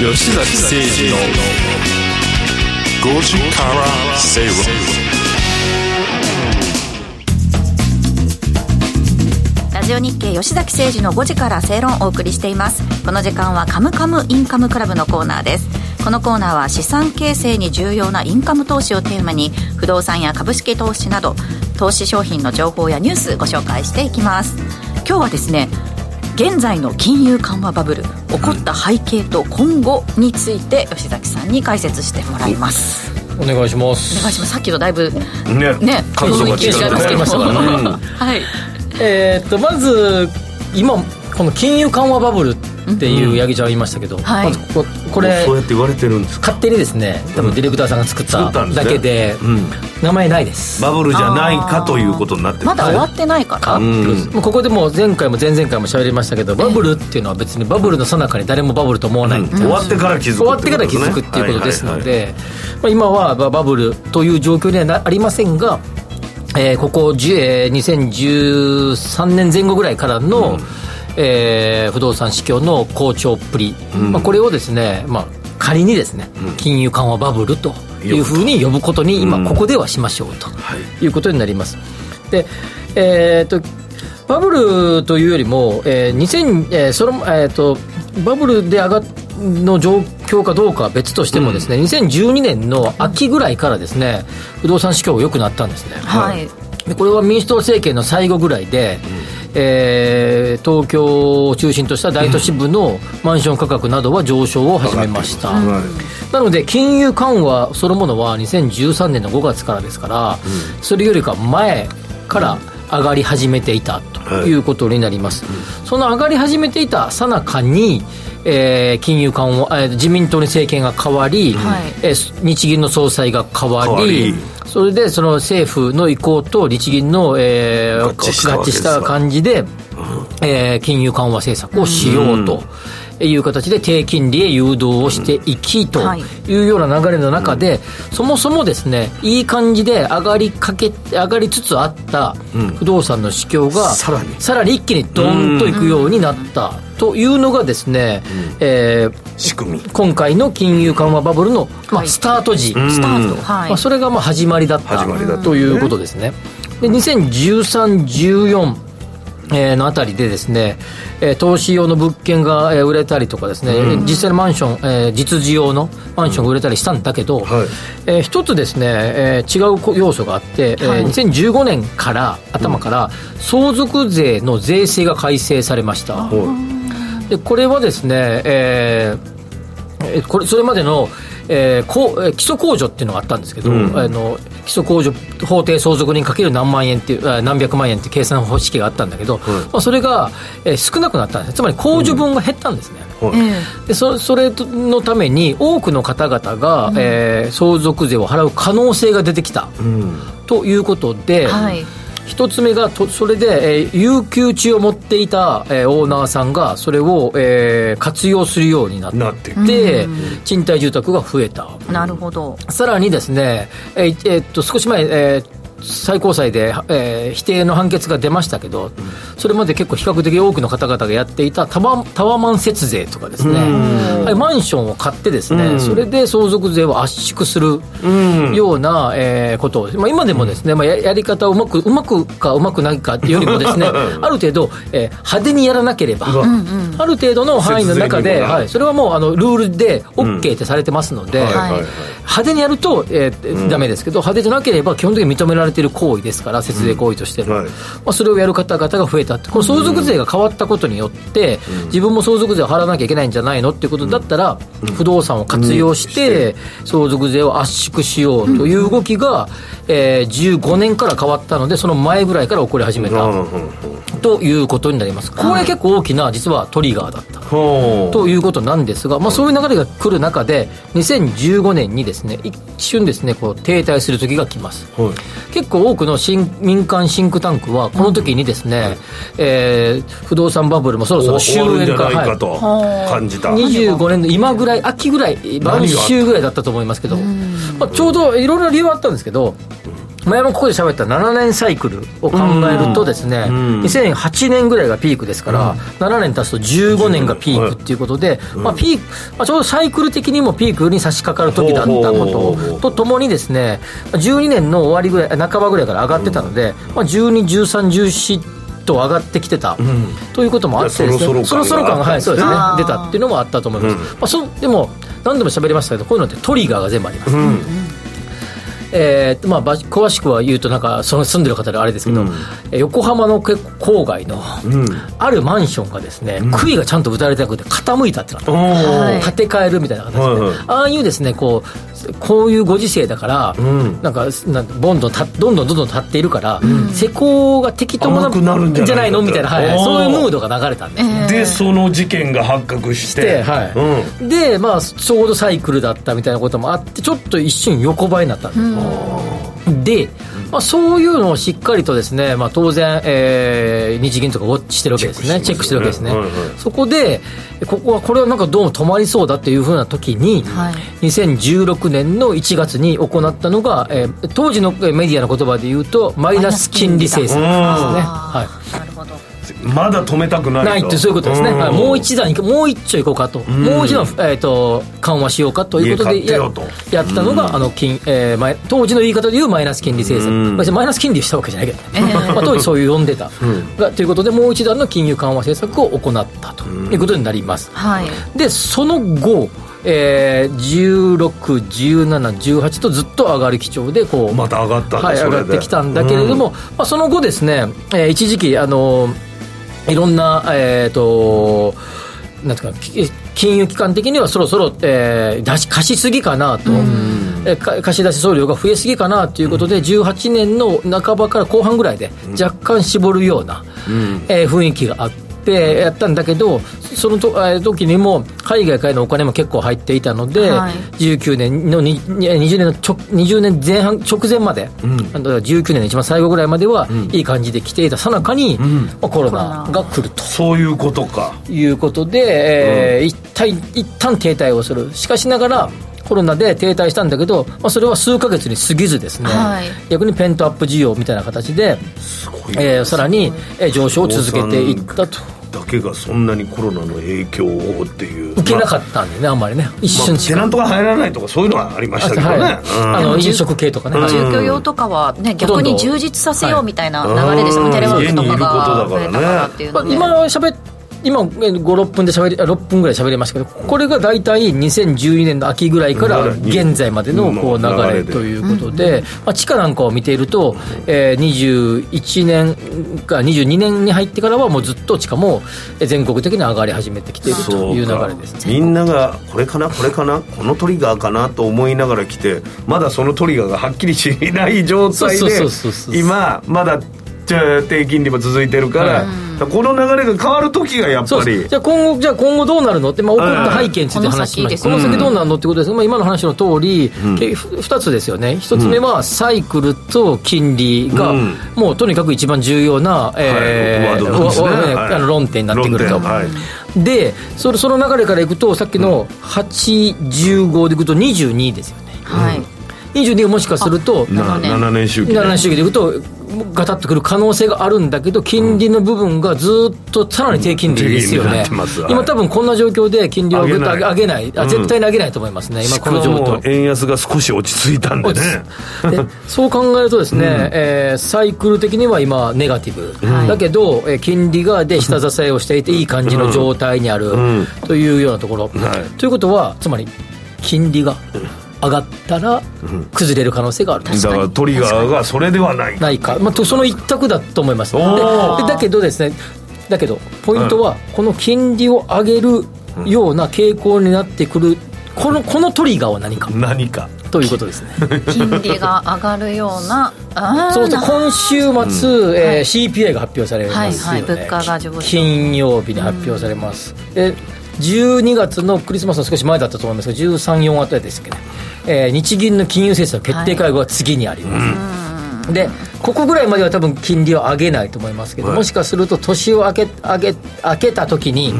S5: 吉崎誠二の5時から正論
S3: ジオ日経吉崎誠二の5時から正論をお送りしています。この時間はカムカムインカムクラブのコーナーです。このコーナーは資産形成に重要なインカム投資をテーマに不動産や株式投資など投資商品の情報やニュースご紹介していきます。今日はですね現在の金融緩和バブル起こった背景と今後について吉崎さんに解説してもらいます。
S2: お願いします。
S3: お願いします。さっきとだいぶ
S4: ね
S3: ね
S4: 角度が違
S3: いますけど
S2: ましたからね
S3: はい。
S2: えーっとまず今この金融緩和バブルっていう八木ちゃん言いましたけど、
S3: はい。
S2: まずここれ
S4: そうやって言われてるんですか？
S2: 勝手にですね多分ディレクターさんが作った
S4: 作ったんですね。
S2: だけで
S4: うん。
S2: 名前ないです、
S4: バブルじゃないかということになってる
S3: まだ終わってないから、
S2: ここでもう前回も前々回も喋りましたけどバブルっていうのは別にバブルの最中に誰もバブルと思わない
S4: 終わってから気づく
S2: 終わってから気づくっていうことですので、まあ、今はまあバブルという状況にはなありませんが、えーここ10えー2013年前後ぐらいからの、えー不動産市況の好調っぷり、まあ、これをですね、まあ、仮にですね、金融緩和バブルというふうに呼ぶことに今ここではしましょうとい。うことになります。でえー、とバブルというよりも、えー2000えーそのえー、とバブルで上がっの状況かどうかは別としてもですね、2012年の秋ぐらいからですね不動産市況が良くなったんですね。
S3: はい。
S2: でこれは民主党政権の最後ぐらいで、えー東京を中心とした大都市部のマンション価格などは上昇を始めました、なので金融緩和そのものは2013年の5月からですから、それよりか前から上がり始めていたということになります、その上がり始めていたさなかに、えー金融緩和、えー自民党に政権が変わり、
S3: はい。
S2: えー日銀の総裁が変わり
S4: 変わり。
S2: それでその政府の意向と日銀の、えー
S4: 合致した
S2: 感じで、えー金融緩和政策をしようと。いう形で低金利へ誘導をしていきと
S3: はい。
S2: いうような流れの中で、そもそもですねいい感じで上がりかけ上がりつつあった不動産の市況が、
S4: さらに。
S2: さらに一気にドーンといくようになったというのがですね、えー
S4: 仕組み。
S2: 今回の金融緩和バブルの、まあ、
S3: はい
S2: スタート時、
S3: スタート、はい。
S2: まあ、それがまあ始まりだった。
S4: 始まりだった
S2: ということですね。で2013、14えーのあたりでですね、えー投資用の物件がえー売れたりとかですね、実際のマンション、えー実需用のマンションが売れたりしたんだけど、
S4: はい。
S2: えー一つですね、えー違うこ要素があって、えー2015年から頭から相続税の税制が改正されました。でこれはですね、えーえーこれそれまでの、えーこうえー基礎控除っていうのがあったんですけど、あの基礎控除法定相続人かける何万円っていうあ何百万円っていう計算方式があったんだけど、まあ、それが、えー少なくなったんですつまり控除分が減ったんですね、でそそれのために多くの方々が、えー相続税を払う可能性が出てきた、ということで、
S3: はい
S2: 一つ目がとそれで、えー有給地を持っていた、えーオーナーさんがそれを、えー活用するようになって
S4: なって
S2: 賃貸住宅が増えた。
S3: なるほど。
S2: さらにですね、えーえーっと少し前、えー最高裁で、えー、否定の判決が出ましたけど、それまで結構比較的多くの方々がやっていたタワタワマン節税とかですね、はい、マンションを買ってですね、それで相続税を圧縮するような、えー、ことを、まあ、今でもですね、まあ、ややり方をうまくうまくかうまくないかよりもですね [laughs] ある程度、えー、派手にやらなければ、ある程度の範囲の中で、はい、それはもうあのルールで OK ってされてますので、派手にやると、えー、ダメですけど、派手じゃなければ基本的に認められている行為ですから、節税行為としての、うんはい、まあ、それをやる方々が増えたって、この相続税が変わったことによって、うん、自分も相続税を払わなきゃいけないんじゃないのっていうことだったら、うん、不動産を活用して、相続税を圧縮しようという動きが、えー、15年から変わったので、その前ぐらいから起こり始めた、ということになります。これ結構大きな、実はトリガーだった。ということなんですが、まあ、そういう流れが来る中で、2015年にですね、一瞬ですね、こう停滞する時が来ます。結構多くの新民間シンクタンクは、この時にですね、うん、えー、不動産バブルもそろそろ終焉か
S4: かと感じた。
S2: 25年の今ぐらい、秋ぐらい、晩秋ぐらいだったと思いますけど、まあ、ちょうどいろいろ理由はあったんですけど、前もここで喋った7年サイクルを考えるとですね、うん、2008年ぐらいがピークですから、うん、7年経つと15年がピークっていうことで、うん、まあピークまあ、ちょうどサイクル的にもピークに差し掛かる時だったこととともにですね12年の終わりぐらい半ばぐらいから上がってたので、まあ、12、13、14と上がってきてた、うん、ということもあってですねそろそろ感が、はい、そうですね出たっていうのもあったと思います、まあ、そでも何度も喋りましたけどこういうのってトリガーが全部あります、えーまあ、詳しくは言うとなんかその住んでる方であれですけど、うん、横浜の郊外の、あるマンションがですね、うん、杭がちゃんと打たれてなくて傾いたってなった、建て替えるみたいな形で、はいはい、ああいうですねこうこういうご時世だから、うん、なんかなんボンどんどんどんどんどんどん立っているから、施工が適当な
S4: ん
S2: じゃないの？みたいな、はい、そういうムードが流れたんです、
S4: ね、でその事件が発覚して。
S2: はい。でまあちょうどサイクルだったみたいなこともあってちょっと一瞬横ばいになったんです、で、まあ、そういうのをしっかりとですね、まあ、当然、えー、日銀とかウォッチしてるわけですね。チェックしてるわけですね、はいはい、そこでここはこれはなんかどうも止まりそうだっていうふうな時に、はい、2016年の1月に行ったのが、えー、当時のメディアの言葉で言うとマイナス金利政策ですね、は
S3: い、なるほど
S4: まだ止めたくない
S2: ないってそういうことですね、はい、もう一段もう一丁いこうかと、もう一段、えーと、緩和しようかということでややったのが、あの金えー、当時の言い方でいうマイナス金利政策、マイナス金利したわけじゃないけど、ね、まあ、当時そういう呼んでた、がということでもう一段の金融緩和政策を行ったということになります、はい、でその後えー、16、17、18とずっと上がる基調でこう
S4: また上がった
S2: はい、上がってきたんだけれども、うん、まあ、その後ですね、えー、一時期あのーいろんな、えっ、ー、と、なんていうか、金融機関的にはそろそろ、えー、出し貸しすぎかなと、え貸し出し総量が増えすぎかなということで、18年の半ばから後半ぐらいで、若干絞るような、うん、えー、雰囲気があって。ってやったんだけど、そのと時にも海外からのお金も結構入っていたので、はい、19年の20年のちょ20年前半直前まで、うん、19年の一番最後ぐらいまでは、いい感じで来ていたさなかに、うん、まあ、コロナが来ると。
S4: そういうことか。
S2: いうことで、えー、うん、一旦一旦停滞をする。しかしながら、コロナで停滞したんだけど、まあ、それは数か月に過ぎずですね、はい、逆にペントアップ需要みたいな形で、えー、さらに上昇を続けていったと。
S4: だけがそんなにコロナの影響をっていう。
S2: 受けなかったんでね、あんまりね。
S4: 一瞬しか、まあ、テナントが入らないとかそういうのはありましたけどね、はい。
S2: あの飲食系とかね、
S3: 住居用とかはね逆に充実させようみたいな流れですもん、テレワークとかが。増えたからっていうので、
S2: 今喋って今56分で喋り6分ぐらい喋りましたけどこれが大体2012年の秋ぐらいから現在までのこう流れということで、まあ、地価なんかを見ていると、えー、21年か22年に入ってからはもうずっと地価も全国的に上がり始めてきているという流れです
S4: みんながこれかなこれかなこのトリガーかなと思いながら来てまだそのトリガーがはっきりしない状態で今まだ低金利も続いてるから、この流れが変わる時がやっぱり。
S2: じゃあ今後じゃあ今後どうなるのって、まあ、起こった背景について話しましたこの先どうなるのってことです。が、まあ、今の話の通り、うん、2つですよね。1つ目はサイクルと金利が、もうとにかく一番重要な、えあの論点になってくると。でそれその流れからいくとさっきの815でいくと22ですよね、はい、22がもしかすると
S4: な7年周期で
S2: 7年周期でいくとガタッとくる可能性があるんだけど金利の部分がずっとさらに低金利ですよね、今多分こんな状況で金利をぐっと上げ
S4: 上
S2: 上げない。あ絶対に上げないと思いますね、今この状況。
S4: 円安が少し落ち着いたんでね。
S2: でそう考えるとですね、えーサイクル的には今ネガティブ、だけど、えー金利がで下支えをしていていい感じの状態にある、
S4: ん。
S2: というようなところ、
S4: はい。
S2: ということはつまり金利が上がったら崩れる可能性がある。と、
S4: だからトリガーがそれではない。
S2: ないか、まあ、とその一択だと思います。でだけどですねだけどポイントはこの金利を上げるような傾向になってくるこのこのトリガーは何か。
S4: 何か。
S2: ということですね。[laughs]
S3: 金利が上がるような [laughs]
S2: そうすると今週末、えー CPI が発表されますよね、
S3: はいはい物価が上昇
S2: 金曜日に発表されます、で12月のクリスマスの少し前だったと思いますが13、4あたりですけど、えー日銀の金融政策決定会合が次にあります、でここぐらいまでは多分金利を上げないと思いますけど、
S4: はい。
S2: もしかすると年を明け明け明けた時に、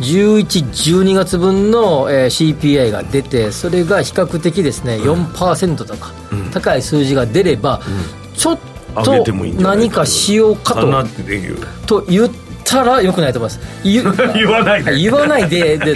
S2: 11、12月分の、えー CPI が出てそれが比較的ですね4%とか、高い数字が出れば、ちょっと何かしようかと。と言ったらよくないと思います。言 [laughs]
S4: 言わないで。
S2: 言わないでで、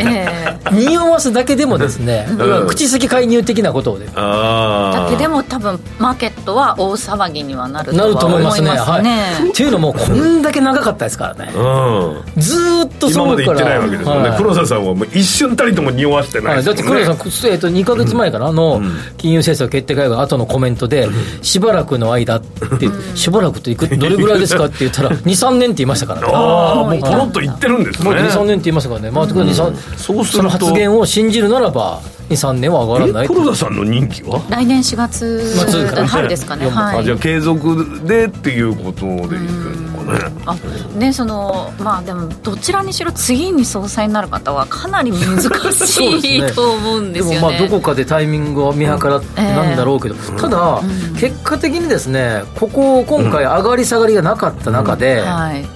S2: 匂わすだけでもですね、
S4: うん。
S2: 口先介入的なことをね。
S4: ああ
S3: だけでも多分マーケットは大騒ぎにはなるとは
S2: なると思いますね。
S3: 思います
S2: はい、っていうのもこんだけ長かったですからね。
S4: うん。
S2: ずーっと
S4: 今
S2: そうから。
S4: まで言ってないわけですもんね、
S2: はい。
S4: 黒田さんはもう一瞬たりとも匂わしてない
S2: はい、だって黒田さん、えっと2か月前かなの金融政策決定会合の後のコメントで、しばらくの間って、しばらくっていくどれぐらいですかって言ったら、[laughs] 2、3年って言いましたからね。
S4: ああもうポロッと言ってるんですね。
S2: もう2、3年って言いましたからね、まあ、2、3
S4: そうすると。
S2: その発言を信じるならば、2、3年は上がらない
S4: え黒田さんの任期は？
S3: 来年4月
S2: 末からね。
S3: 春ですかね。
S2: 四
S3: はい。
S4: あじゃあ継続でっていうことでいくのかね。
S3: あねそのまあでもどちらにしろ次に総裁になる方はかなり難しい
S2: ね。
S3: と思うんでよね。
S2: ですもまあどこかでタイミングを見計らってなんだろうけど、ただ、結果的にですねここ今回上がり下がりがなかった中で
S3: はい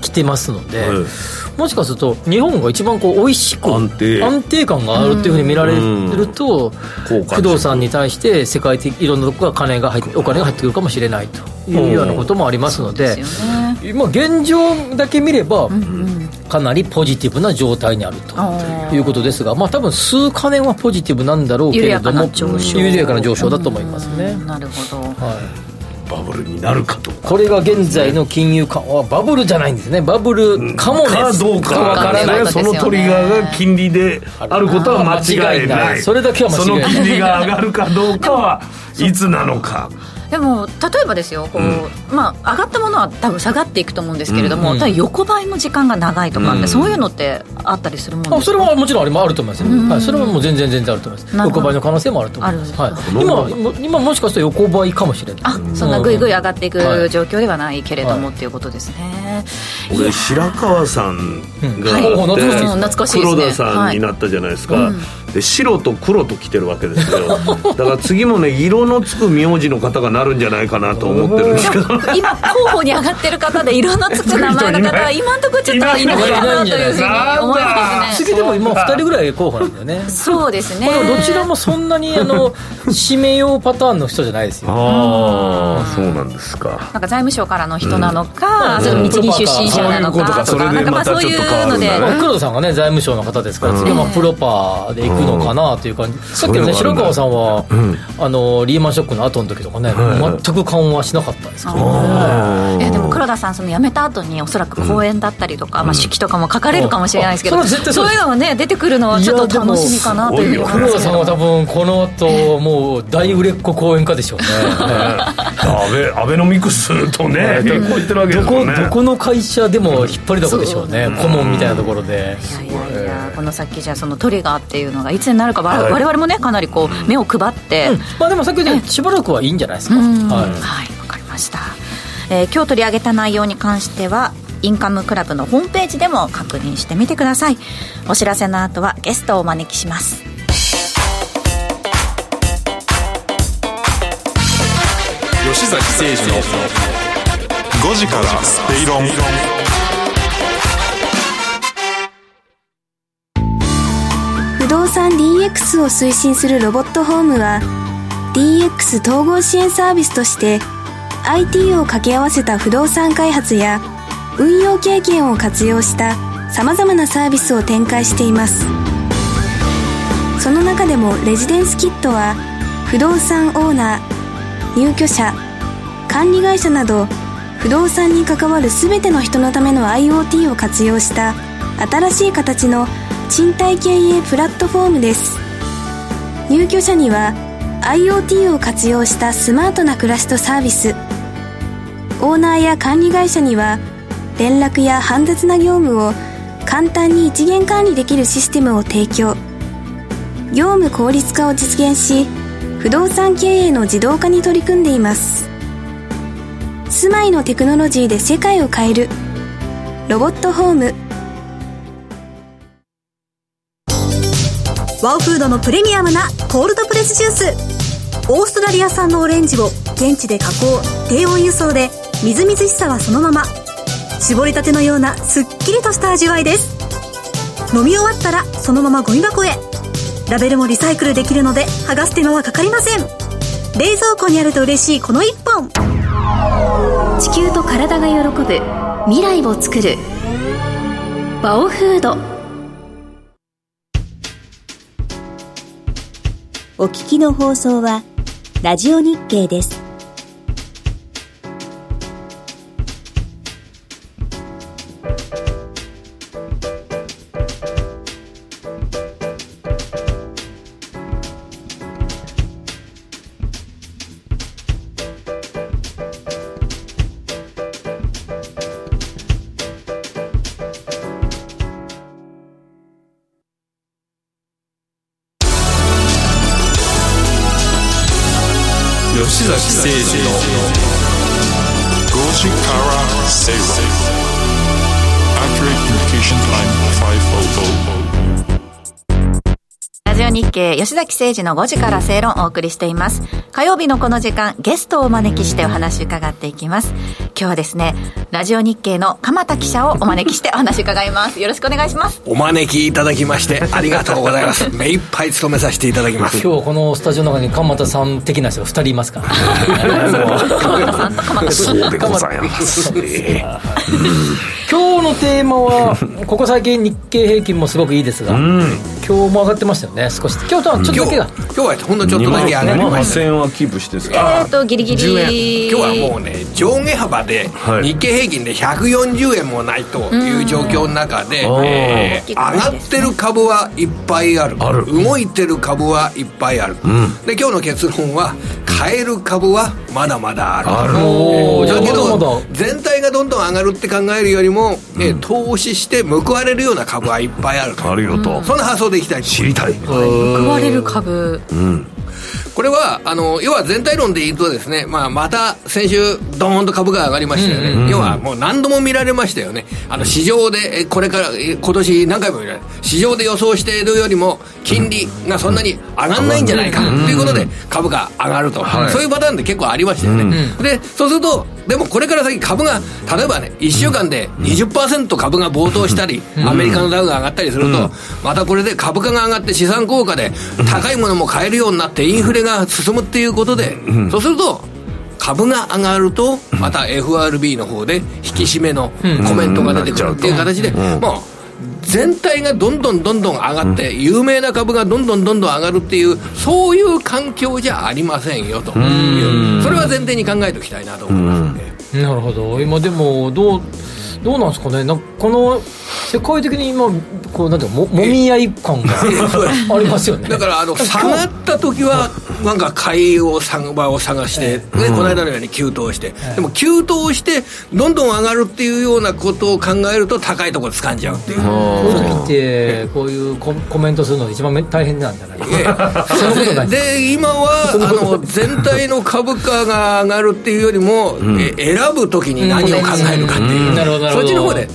S2: 来てますので、
S4: うん
S2: もしかすると日本が一番こう美味しく
S4: 安定。
S2: 安定感があるっていうふうに見られると、
S4: うん。
S2: 不動産に対して世界的いろんなところが金が入ってお金が入ってくるかもしれないというようなこともありますので
S3: ですよね
S2: まあ、現状だけ見れば、かなりポジティブな状態にあるということですが、まあ、多分数か年はポジティブなんだろうけれども
S3: 緩やかな上昇。
S2: 緩やかな上昇だと思いますね、
S3: なるほど。
S2: はい
S4: バブルになるかと
S2: これが現在の金融緩和バブルじゃないんですね。バブルかもね。
S4: かどうか
S2: わからない。
S3: ね
S4: そのトリガーが金利であることは間違いない。
S2: それだけは間違いない。
S4: その金利が上がるかどうかはいつなのか
S3: でも例えばですよこう、まあ、上がったものは多分下がっていくと思うんですけれども、
S2: うん
S3: ただ横ばいの時間が長いとかって、そういうのってあったりするもんですか？
S2: あそれはもちろんありもあると思いますよ、はい、それはもう全然全然あると思います。横ばいの可能性もあると思います、
S3: あ
S2: はい、今も今もしかしたら横ばいかもしれない。
S3: あそんなぐいぐい上がっていく
S2: はい
S3: 状況ではないけれども、
S2: はい
S3: っていうことですね。
S4: 俺白川さんが
S2: はい。
S4: あって
S2: 懐かしいです
S3: 懐かしいですね。
S4: 黒田さんになったじゃないですか、で白と黒と来てるわけですよ。[laughs] だから次もね色のつく名字の方がなるんじゃないかなと思ってるんですけど。
S3: 今候補に上がってる方で色のつく名前の方は [laughs] 今のところちょっといないかなというふうに思いますね。
S2: 次でも今2人ぐらい候補なんだよね。
S3: そうですね。
S2: これどちらもそんなにあの指名用パターンの人じゃないですよ。
S4: ああそうなんですか。
S3: なんか財務省からの人なのか、それ日銀出身者なのかとか、なんかまあそういうので、
S2: 黒田さんがね財務省の方ですから次はまあプロパーで行くのかなという感じ。さっきのね白川さんはあのリーマンショックの後の時とかね全く緩和しなかったですからね
S3: いやでも黒田さん、その辞めた後におそらく講演だったりとか、まあ手記とかも書かれるかもしれないですけど、
S2: あそれは絶対そう
S3: いうのがね、出てくるのはちょっと楽しみかなというふうに思い
S2: 黒田さんは多分この後もう大売れっ子講演家でしょうね。
S4: アベ [laughs] アベノミクスとね結構言ってるわけで
S2: どこ
S4: すね。
S2: どこの会社でも引っ張りだこでしょうね。顧問みたいなところで。
S3: いやいやいやこの先じゃあそのトリガーっていうのがいつになるか我々もねかなりこう目を配って、
S2: まあでもさっき言ったしばらくはいいんじゃないですか。
S3: うん
S2: はい。
S3: はいわかりました、えー今日取り上げた内容に関してはインカムクラブのホームページでも確認してみてください。お知らせの後はゲストをお招きします。
S5: 吉崎誠二の5時からスペイロン。
S9: 不動産 DX を推進するロボットホームは DX 統合支援サービスとして IT を掛け合わせた不動産開発や運用経験を活用した様々なサービスを展開しています。その中でもレジデンスキットは不動産オーナー入居者管理会社など不動産に関わる全ての人のための IoT を活用した新しい形の賃貸経営プラットフォームです。入居者には IoT を活用したスマートな暮らしとサービス。オーナーや管理会社には連絡や煩雑な業務を簡単に一元管理できるシステムを提供。業務効率化を実現し不動産経営の自動化に取り組んでいます。住まいのテクノロジーで世界を変える。ロボットホーム。
S10: ワオフードのプレミアムなコールドプレスジュース。オーストラリア産のオレンジを現地で加工低温輸送でみずみずしさはそのまま。絞りたてのようなすっきりとした味わいです。飲み終わったらそのままゴミ箱へ。ラベルもリサイクルできるので剥がす手間はかかりません。冷蔵庫にあると嬉しいこの一本。
S7: 地球と体が喜ぶ未来を作る。バオフード。
S11: お聞きの放送はラジオ日経です。
S5: 崎誠二の5時から正論
S3: をお送りしています。火曜日のこの時間ゲストをお招きしてお話伺っていきます。今日はですねラジオ日経の鎌田記者をお招きしてお話伺います。よろしくお願いします。
S12: お招きいただきましてありがとうございます。[laughs] 目いっぱい務めさせていただきます。
S2: 今日このスタジオの中に鎌田さん的な人が2人いますから。[laughs]
S3: 鎌田さんと鎌田さん。
S4: そうでございます。ね
S2: 今日のテーマはここ最近日経平均もすごくいいですが、今日も上がってましたよね少し。今日とはちょっとだけが
S12: 今日はほんのちょっとだけ上がり
S4: 2万
S12: ました
S4: 8000円はキープしてです
S3: え
S4: か
S3: ーとギリギ
S12: 10円。
S3: リ
S12: 今日はもうね上下幅で
S4: はい。
S12: 日経平均で140円もないという状況の中で、
S4: うん
S12: えー上がってる株はいっぱいある。
S4: ある。
S12: 動いてる株はいっぱいある、で今日の結論は買える株はまだまだある。
S4: ある。
S12: だけど
S2: だ
S12: 全体がどんどん上がるって考えるよりも、えー投資して報われるような株はいっぱいあると。
S4: あるよと
S12: そんな発想でいきたい。
S4: 知りたい。
S3: 報われる株
S12: これはあの要は全体論で言うとですね、まあ、また先週ドーンと株が上がりましたよね、要はもう何度も見られましたよね。あの市場でえこれからえ今年何回も見られる。市場で予想しているよりも金利がそんなに上がんないんじゃないかということで株が上がると、そういうパターンって結構ありましたよね、でそうするとでもこれから先株が例えばね1週間で20%株が暴騰したり、アメリカのダウが上がったりすると、またこれで株価が上がって資産効果で高いものも買えるようになってインフレが進むっていうことで、そうすると株が上がるとまた FRB の方で引き締めのコメントが出てくるっていう形で、まあ全体がどんどんどんどん上がって、有名な株がどんどんどんどん上がるっていうそういう環境じゃありませんよと。いうそれは前提に考えておきたいなと思いますね。
S2: なるほど今でもどうどうなんですかねなんかこの世界的に今こうなんていうのももみ合い感がありますよね。
S12: だからあの下がった時はなんか買いを探場を探して、ねこの間のように急騰して、でも急騰してどんどん上がるっていうようなことを考えると高いところ掴んじゃうっていう。
S2: こういう時ってこういうココメントするのが一番め大変なんじゃない？ですかそんなことない。
S12: でで今はあの全体の株価が上がるっていうよりも、え選ぶ時に何を考えるかっていう、
S2: うん。
S12: そっちの方で。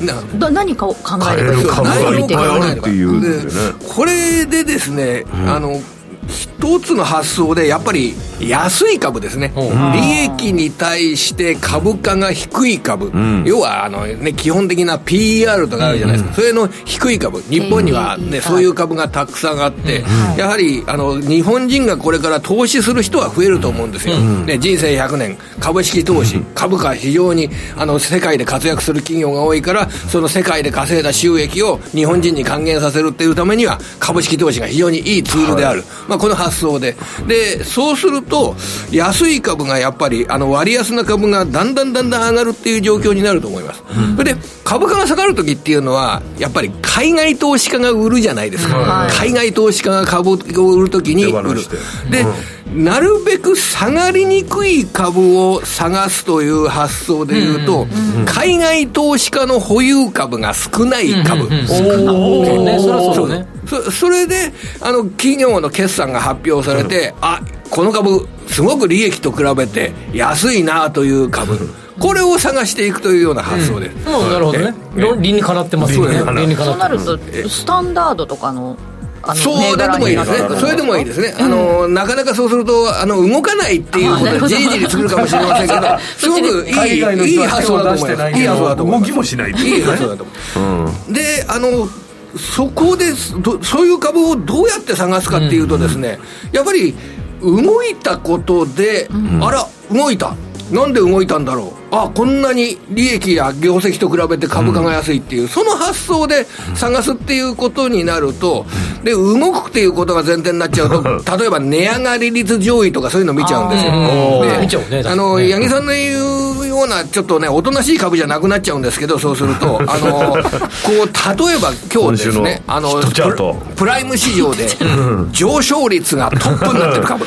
S3: 何かを考え
S4: 買える株がいっぱいあるっていうね。
S12: でこれでですね、あの一つの発想でやっぱり安い株ですね、利益に対して株価が低い株、要はあの、ね、基本的な PR とかあるじゃないですか、それの低い株、日本には、ねそういう株がたくさんあって、やはりあの日本人がこれから投資する人は増えると思うんですよ、ね、人生100年、株式投資、株価、非常にあの世界で活躍する企業が多いから、その世界で稼いだ収益を日本人に還元させるっていうためには、株式投資が非常にいいツールである、はい、まあ、この発想で、でそうすると、安い株がやっぱり、あの割安な株がだんだんだんだん上がるっていう状況になると思います。うん、それで株価が下がるときっていうのは、やっぱり海外投資家が売るじゃないですか、はい、海外投資家が株を売るときに売る。で、うん、なるべく下がりにくい株を探すという発想でいうと、うん、海外投資家の保有株が少ない株、うんうん、少
S2: ない、それそうね
S12: そそれであの企業の決算が発表されて、うん、あこの株すごく利益と比べて安いなという株、これを探していくというような発想で。す、
S2: うん、なるほどね。理にかなってますよね。理にか
S3: なってます。そうなるとスタンダードとかの
S12: そうでもいいですね、それでもいいですね、あのなかなかそうするとあの動かないっていうことで、じりじり作るかもしれませんけど、[laughs] すごくいいいい発想だと思います、いい発想だと思います、動きもしないいい発想だと思う、であのそこでそういう株をどうやって探すかっていうとですね、やっぱり動いたことで、あら動いた。なんで動いたんだろうあこんなに利益や業績と比べて株価が安いっていう、うん、その発想で探すっていうことになると、で動くっていうことが前提になっちゃうと、例えば値上がり率上位とかそういうの見ちゃうんですよ。で、あの、八木さんの言うような、ちょっとね、おとなしい株じゃなくなっちゃうんですけど、そうすると、あの、こう、例えば今日ですね、あの、プライム市場で上昇率がトップになってる株、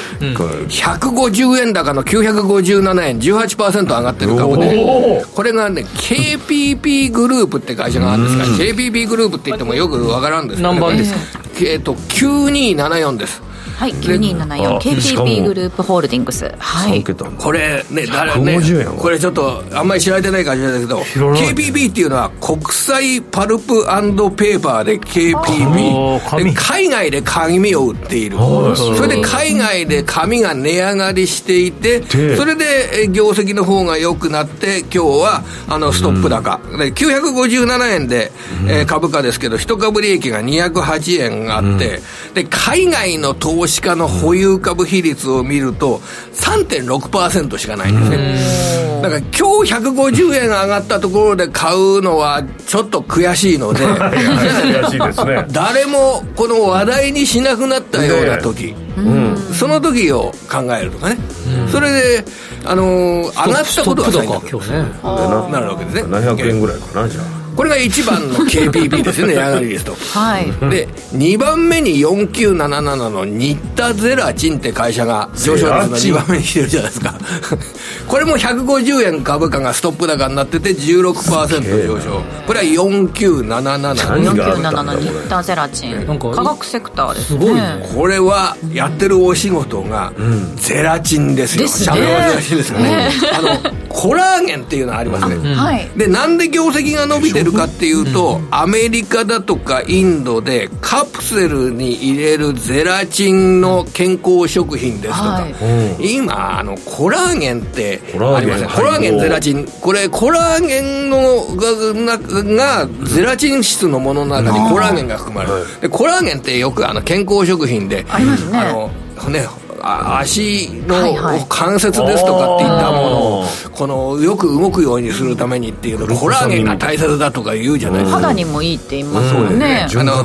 S12: 150円高の957円、18%上がってる株で、これがね、KPP グループって会社があるんですが、KPP グループって言ってもよくわからんですけど、
S2: 何番ですか？
S12: えっ、と、9274です。
S3: はい、9274、KPP グループホールディングス。はい。
S12: これね、誰ね、これちょっと、あんまり知られてない感じだけど、KPP っていうのは、国際パルプペーパーで KPP。で海外で紙を売っている。それで海外で紙が値上がりしていて、それで業績の方が良くなって、今日は、あの、ストップ高。で、957円で、え株価ですけど、一株利益が208円あって、で、海外の投資家の保有株比率を見ると、3.6%しかないんですね。だから今日150円上がったところで買うのはちょっと悔しいので、[laughs]
S4: 悔しいですね。
S12: 誰もこの話題にしなくなったような時、うん、その時を考えるとかね。うん、それで、あのー、上がったことはないんだね、なるわけですね。
S4: 700円ぐらいかな、じゃあ。
S12: これが1番の KPP [laughs] ですよね、値上がりですと。
S3: はい。
S12: で、2番目に4977の新田ゼラチンって会社が上昇率の2番目に来てるじゃないですか。[laughs] これも150円株価がストップ高になってて16%上昇。これは4977。
S3: 4977新田ゼラチン。化学セクターですね。すごい。
S12: これはやってるお仕事がゼラチンですよ。ですね。ゼラチンですよね。あの、コラーゲンっていうのがありますね。はい。で、なんで業績が伸びてるかっていうと、アメリカだとかインドでカプセルに入れるゼラチンの健康食品ですとか、はい、今あのコラーゲンってありませんコラーゲンゼラチン。これコラーゲンのががゼラチン質のものの中にコラーゲンが含まれる。でコラーゲンってよくあの健康食品で。
S3: ありますね。
S12: あのね足の関節ですとかっていったものをこのよく動くようにするためにっていうのコラーゲンが大切だとか言うじゃないですか。
S3: 肌にもいいって言いますもん。ね。あの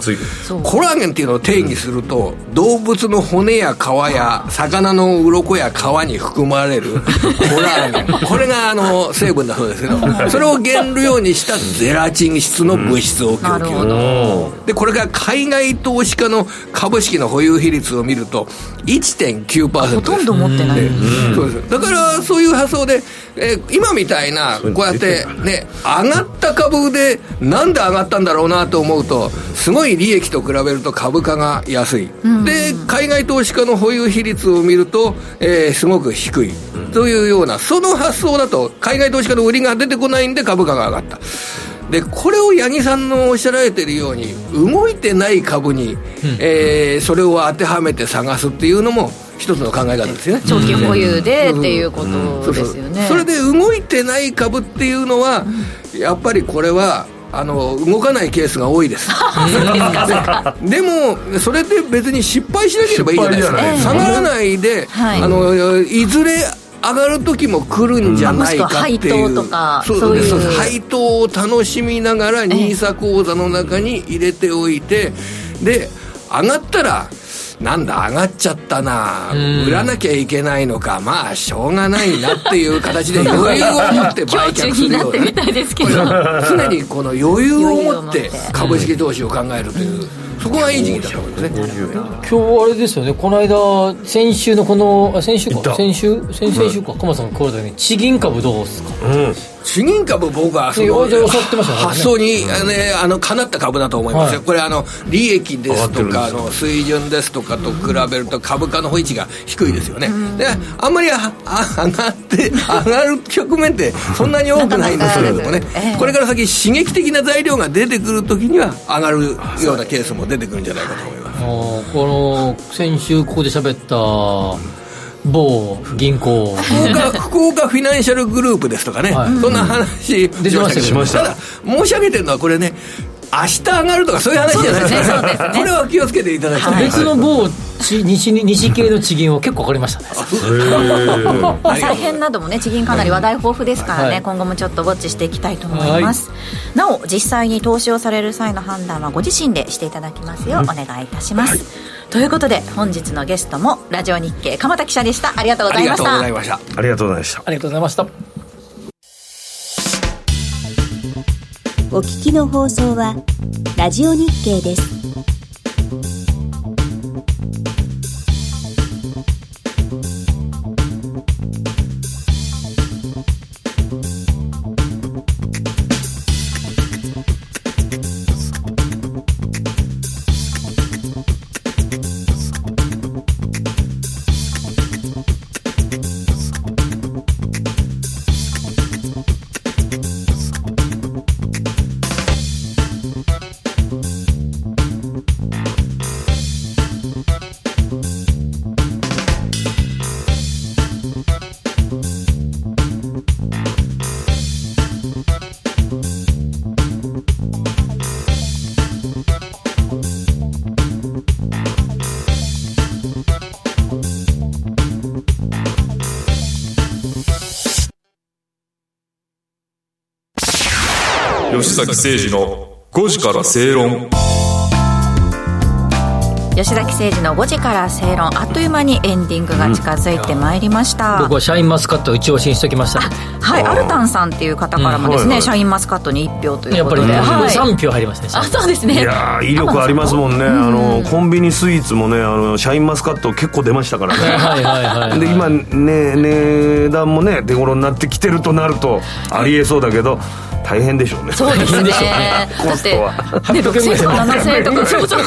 S12: コラーゲンっていうのを定義すると動物の骨や皮や魚の鱗や皮に含まれる [laughs] コラーゲン。これがあの成分だそうですけどそれを原料にしたゼラチン質の物質を供給。でこれが海外投資家の株式の保有比率を見ると1.9%
S3: ほとんど持ってない、
S12: そうです。だからそういう発想で、えー、今みたいなこうやってね。上がった株でなんで上がったんだろうなと思うとすごい利益と比べると株価が安い、で海外投資家の保有比率を見ると、えー、すごく低い、というようなその発想だと海外投資家の売りが出てこないんで株価が上がったでこれを八木さんのおっしゃられてるように動いてない株に、うん、えー、それを当てはめて探すっていうのも一つの考え方ですよね。
S3: 長期保有でっていうことですよね。
S12: それで動いてない株っていうのは、やっぱりこれはあの動かないケースが多いです。[laughs] でもそれで別に失敗しなければいいじゃないですか、下がらないで、はい、あのいずれ上がる時も来るんじゃないかっていう、
S3: とか
S12: そうです配当を楽しみながら NISA 口座の中に入れておいてで上がったらなんだ上がっちゃったな。売らなきゃいけないのか。まあしょうがないなっていう形で余裕を持って [laughs] 売却するような常にこの余裕を持って。株式投資を考えるという。そこがいい時期だと思いますね。今
S2: 日あれですよね。この間先週のこの先週か。先週？先々週か。鎌さんが来る時に地銀株どうですか、うん
S12: 地銀株僕はその発想に、ね、あのかなった株だと思いますよ、はい、これあの利益ですとかの水準ですとかと比べると株価の位置が低いですよね、であんまりあ [laughs] あ上がって上がる局面ってそんなに多くないんですけれどもね、これから先刺激的な材料が出てくるときには上がるようなケースも出てくるんじゃないかと思います。
S2: この先週ここで喋った某銀行、
S12: 福岡福岡フィナンシャルグループですとかね、はい、そんな話
S2: 出てました
S12: た。だ申し上げてるのはこれね明日上がるとかそういう話じゃない。ですか、ね。ね、これは気をつけていただきたい、
S2: 別の某西西系の地銀を結構分かりましたね。
S3: 再編などもね地銀かなり話題豊富ですからね、はい、今後もちょっとウォッチしていきたいと思います、はい、なお実際に投資をされる際の判断はご自身でしていただきますようお願いいたします、はいということで本日のゲストもラジオ日経鎌田記者でした。ありがとうございました。
S4: ありがとうございました。ありがとうございました。
S2: ありがとうございました
S11: お聞きの放送はラジオ日経です
S5: 崎誠二の5時から正論。
S3: 吉崎誠二の5時から正論。あっという間にエンディングが近づいてまいりました、
S2: うん、僕はシャインマスカット一押しにしときました、
S3: はいアルタンさんっていう方からもですね、うんはいはい、シャインマスカットに1票ということで。
S2: やっぱりね、はい、3票入りましたね
S3: あそうですね。
S4: いや威力ありますもんね、あのコンビニスイーツもねあのシャインマスカット結構出ましたからね。はいはいはい、はい、で今ね値段もね手頃になってきてるとなるとありえそうだけど、大変でしょうね。
S3: そうですね。だってね [laughs] 6000円とか7000円とかそうそう、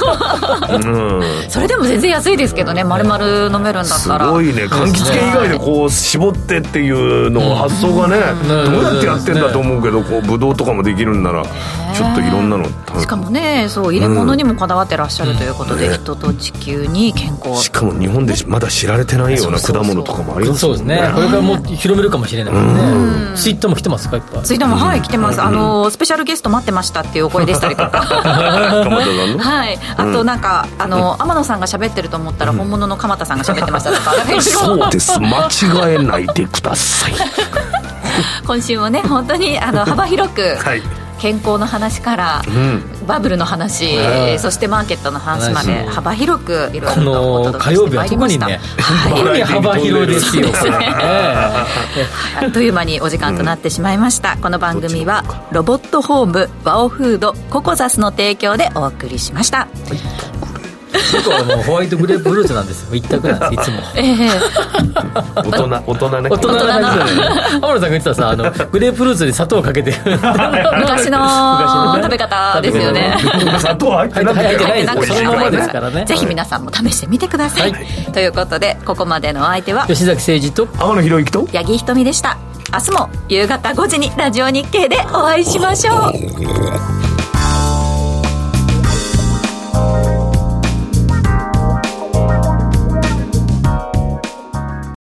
S3: うん、[laughs] それでも全然安いですけどね丸々飲めるんだったら。
S4: すごいね。柑橘系以外でこう絞ってっていうの発想がね、どうやってやってんだと思うけどこうブドウとかもできるんならちょっといろんなの
S3: しかもねそう入れ物にもこだわってらっしゃるということで、人と地球に健康。
S4: しかも日本でまだ知られてないような果物とかもあります
S2: そうですね。これからもう広めるかもしれないからね。ツイッターも来てますかいっぱ。い
S3: ツイッターもはい来てますあのスペシャルゲスト待ってましたっていうお声でしたりとか。[laughs] はい。あとなんかあの天野さんが喋ってると思ったら本物の鎌田さんが喋ってましたとか。
S4: そうです。間違えないでください。[laughs]
S3: 今週もね本当にあの幅広く、はい健康の話から、うん、バブルの話、えー、そしてマーケットの話まで幅広くいろいろとお
S2: 届けしてまいりました、ね、はい、幅広ですよす、ね、
S3: あ [laughs] っという間にお時間となってしまいました、うん、この番組はロボットホームワオフードココザスの提供でお送りしました、はい
S2: 僕はもうホワイトグレープフルーツなんですよ。一択なんです。いつも、[laughs] ええ。
S4: 大人大人ね。
S2: 大人な感じだね。天野さんが言ってたさあの [laughs] グレープフルーツに砂糖かけて。
S3: 昔の食べ方ですよね。
S4: 砂糖入ってない
S2: そのままですからね。
S3: ぜひ皆さんも試してみてください、ということでここまでのお相手は
S2: 吉崎誠二と
S4: 天野博之と
S3: 八木ひとみでした。明日も夕方5時にラジオ日経でお会いしましょう